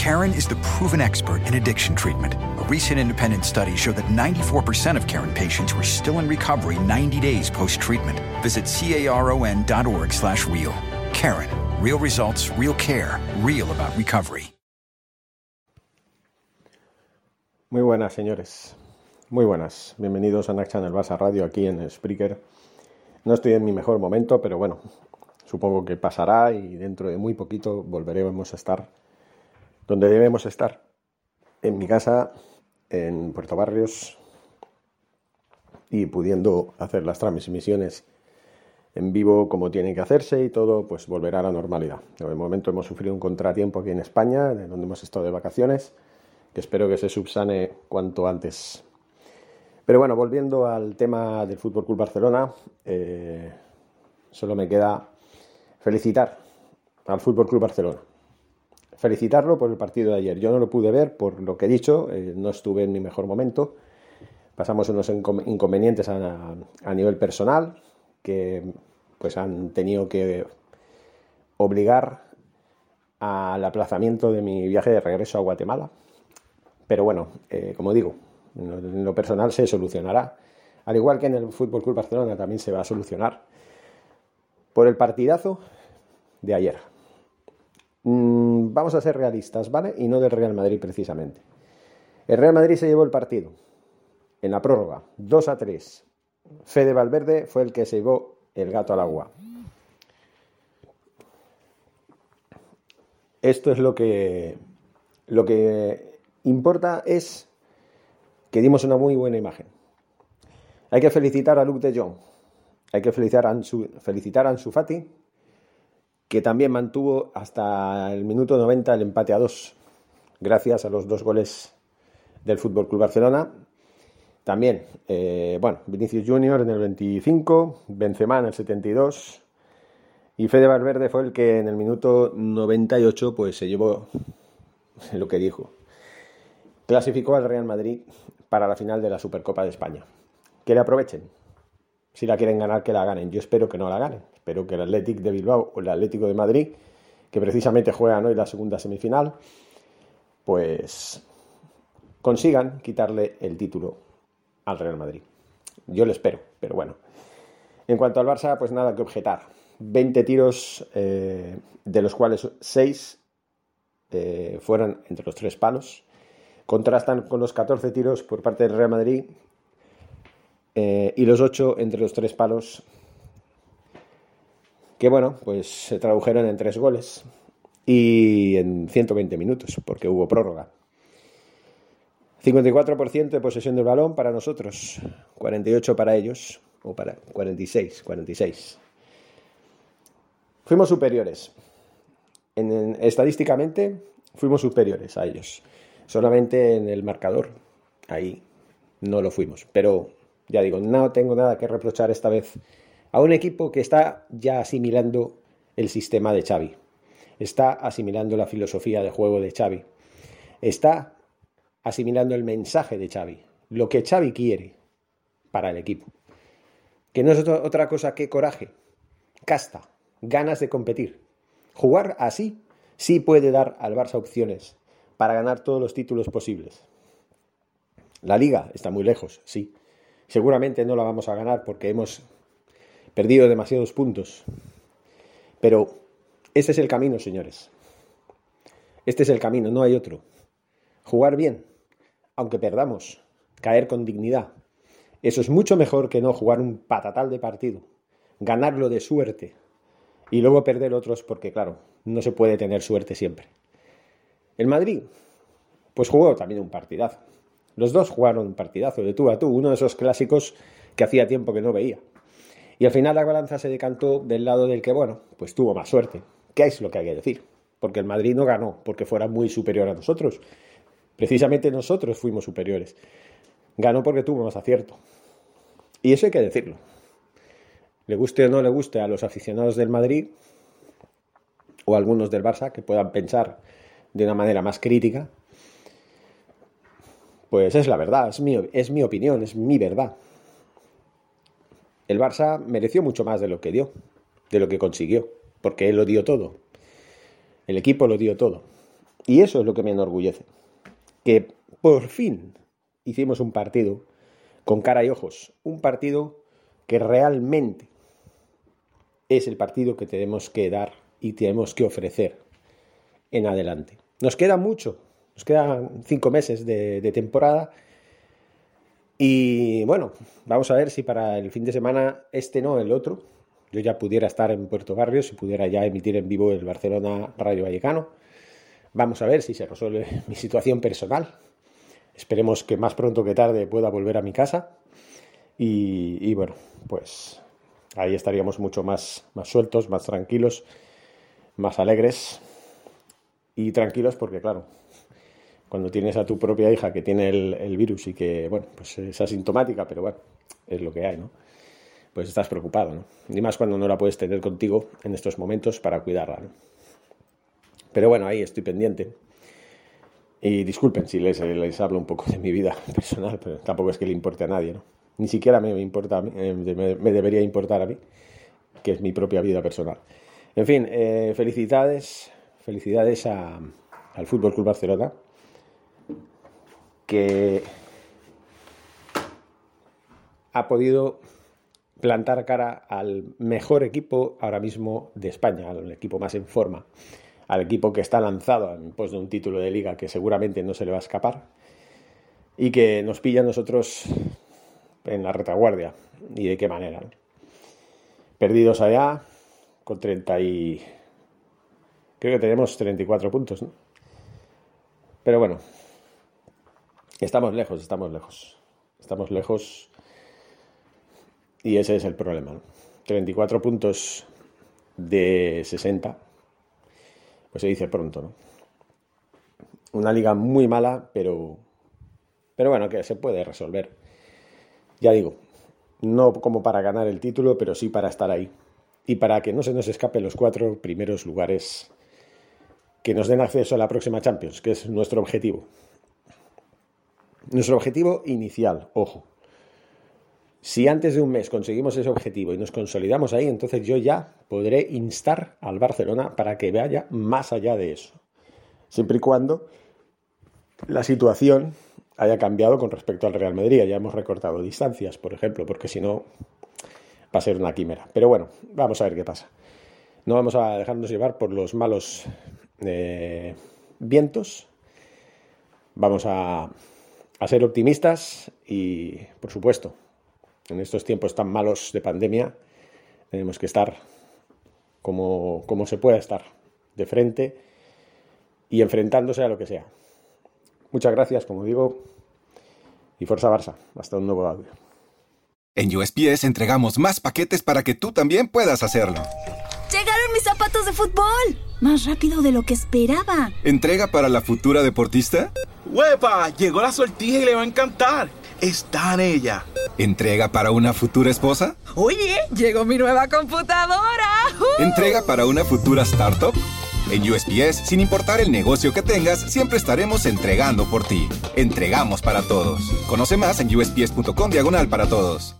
Karen is the proven expert in addiction treatment. A recent independent study showed that 94% of Karen patients were still in recovery 90 days post-treatment. Visit caron.org slash real. Karen. Real results, real care, real about recovery. Muy buenas, señores. Muy buenas. Bienvenidos a Next Channel Barça Radio aquí en Spreaker. No estoy en mi mejor momento, pero bueno, supongo que pasará y dentro de muy poquito volveremos a estar donde debemos estar. En mi casa, en Puerto Barrios, y pudiendo hacer las transmisiones en vivo como tiene que hacerse y todo pues volverá a la normalidad. De momento hemos sufrido un contratiempo aquí en España, de donde hemos estado de vacaciones, que espero que se subsane cuanto antes. Pero bueno, volviendo al tema del Fútbol Club Barcelona, eh, solo me queda felicitar al Fútbol Club Barcelona. Felicitarlo por el partido de ayer. Yo no lo pude ver por lo que he dicho, eh, no estuve en mi mejor momento. Pasamos unos inconvenientes a, nivel personal, que pues han tenido que obligar al aplazamiento de mi viaje de regreso a Guatemala. Pero bueno, eh, como digo, en lo personal se solucionará. Al igual que en el Fútbol Club Barcelona también se va a solucionar por el partidazo de ayer. Mm, vamos a ser realistas, ¿vale? Y no del Real Madrid precisamente. El Real Madrid se llevó el partido en la prórroga, 2 a 3, Fede Valverde fue el que se llevó el gato al agua. Esto es lo que lo que importa es que dimos una muy buena imagen. Hay que felicitar a Luke de Jong. Hay que felicitar a Ansu, felicitar a Ansu Fati, que también mantuvo hasta el minuto 90 el empate a dos, gracias a los dos goles del Fútbol Club Barcelona también, eh, bueno, Vinicius Junior en el 25, Benzema en el 72 y Fede Valverde fue el que en el minuto 98 pues se llevó lo que dijo. Clasificó al Real Madrid para la final de la Supercopa de España. Que le aprovechen. Si la quieren ganar, que la ganen. Yo espero que no la ganen. Espero que el Atlético de Bilbao o el Atlético de Madrid, que precisamente juegan hoy la segunda semifinal, pues consigan quitarle el título al Real Madrid. Yo lo espero, pero bueno. En cuanto al Barça, pues nada que objetar. 20 tiros, eh, de los cuales 6 eh, fueron entre los tres palos. Contrastan con los 14 tiros por parte del Real Madrid eh, y los 8 entre los tres palos. Que bueno, pues se tradujeron en tres goles y en 120 minutos, porque hubo prórroga. 54% de posesión del balón para nosotros, 48 para ellos, o para 46, 46. Fuimos superiores. En, estadísticamente fuimos superiores a ellos. Solamente en el marcador, ahí no lo fuimos. Pero ya digo, no tengo nada que reprochar esta vez a un equipo que está ya asimilando el sistema de Xavi. Está asimilando la filosofía de juego de Xavi. Está asimilando el mensaje de Xavi, lo que Xavi quiere para el equipo. Que no es otra cosa que coraje, casta, ganas de competir. Jugar así sí puede dar al Barça opciones para ganar todos los títulos posibles. La liga está muy lejos, sí. Seguramente no la vamos a ganar porque hemos perdido demasiados puntos. Pero este es el camino, señores. Este es el camino, no hay otro. Jugar bien, aunque perdamos, caer con dignidad. Eso es mucho mejor que no jugar un patatal de partido, ganarlo de suerte y luego perder otros porque, claro, no se puede tener suerte siempre. El Madrid, pues jugó también un partidazo. Los dos jugaron un partidazo de tú a tú, uno de esos clásicos que hacía tiempo que no veía. Y al final la balanza se decantó del lado del que, bueno, pues tuvo más suerte. ¿Qué es lo que hay que decir? porque el Madrid no ganó, porque fuera muy superior a nosotros. Precisamente nosotros fuimos superiores. Ganó porque tuvo más acierto. Y eso hay que decirlo. Le guste o no le guste a los aficionados del Madrid o a algunos del Barça que puedan pensar de una manera más crítica, pues es la verdad, es mi, es mi opinión, es mi verdad. El Barça mereció mucho más de lo que dio, de lo que consiguió, porque él lo dio todo. El equipo lo dio todo. Y eso es lo que me enorgullece. Que por fin hicimos un partido con cara y ojos. Un partido que realmente es el partido que tenemos que dar y tenemos que ofrecer en adelante. Nos queda mucho, nos quedan cinco meses de, temporada. Y bueno, vamos a ver si para el fin de semana, este no, el otro, yo ya pudiera estar en Puerto Barrios y pudiera ya emitir en vivo el Barcelona Radio Vallecano. Vamos a ver si se resuelve mi situación personal. Esperemos que más pronto que tarde pueda volver a mi casa. Y, bueno, pues ahí estaríamos mucho más, más sueltos, más tranquilos, más alegres y tranquilos porque, claro, cuando tienes a tu propia hija que tiene el, el virus y que, bueno, pues es asintomática, pero bueno, es lo que hay, ¿no? pues estás preocupado, ¿no? Ni más cuando no la puedes tener contigo en estos momentos para cuidarla, ¿no? Pero bueno, ahí estoy pendiente. Y disculpen si les, les hablo un poco de mi vida personal, pero tampoco es que le importe a nadie, ¿no? Ni siquiera me, importa eh, me, debería importar a mí, que es mi propia vida personal. En fin, eh, felicidades, felicidades a, al Fútbol Club Barcelona, que ha podido plantar cara al mejor equipo ahora mismo de España, al equipo más en forma, al equipo que está lanzado en pos de un título de liga que seguramente no se le va a escapar y que nos pilla a nosotros en la retaguardia. ¿Y de qué manera? Perdidos allá con 30 y... Creo que tenemos 34 puntos, ¿no? Pero bueno, estamos lejos, estamos lejos. Estamos lejos y ese es el problema. 34 puntos de 60, pues se dice pronto, ¿no? Una liga muy mala, pero, pero bueno, que se puede resolver. Ya digo, no como para ganar el título, pero sí para estar ahí. Y para que no se nos escapen los cuatro primeros lugares que nos den acceso a la próxima Champions, que es nuestro objetivo. Nuestro objetivo inicial, ojo. Si antes de un mes conseguimos ese objetivo y nos consolidamos ahí, entonces yo ya podré instar al Barcelona para que vaya más allá de eso. Siempre y cuando la situación haya cambiado con respecto al Real Madrid. Ya hemos recortado distancias, por ejemplo, porque si no va a ser una quimera. Pero bueno, vamos a ver qué pasa. No vamos a dejarnos llevar por los malos eh, vientos. Vamos a, a ser optimistas y, por supuesto, en estos tiempos tan malos de pandemia, tenemos que estar como, como se pueda estar, de frente y enfrentándose a lo que sea. Muchas gracias, como digo, y Forza Barça. Hasta un nuevo audio. En USPS entregamos más paquetes para que tú también puedas hacerlo. ¡Llegaron mis zapatos de fútbol! Más rápido de lo que esperaba. ¿Entrega para la futura deportista? ¡Huepa! Llegó la sortija y le va a encantar. Está en ella. ¿Entrega para una futura esposa? Oye, llegó mi nueva computadora. ¿Entrega para una futura startup? En USPS, sin importar el negocio que tengas, siempre estaremos entregando por ti. Entregamos para todos. Conoce más en usps.com diagonal para todos.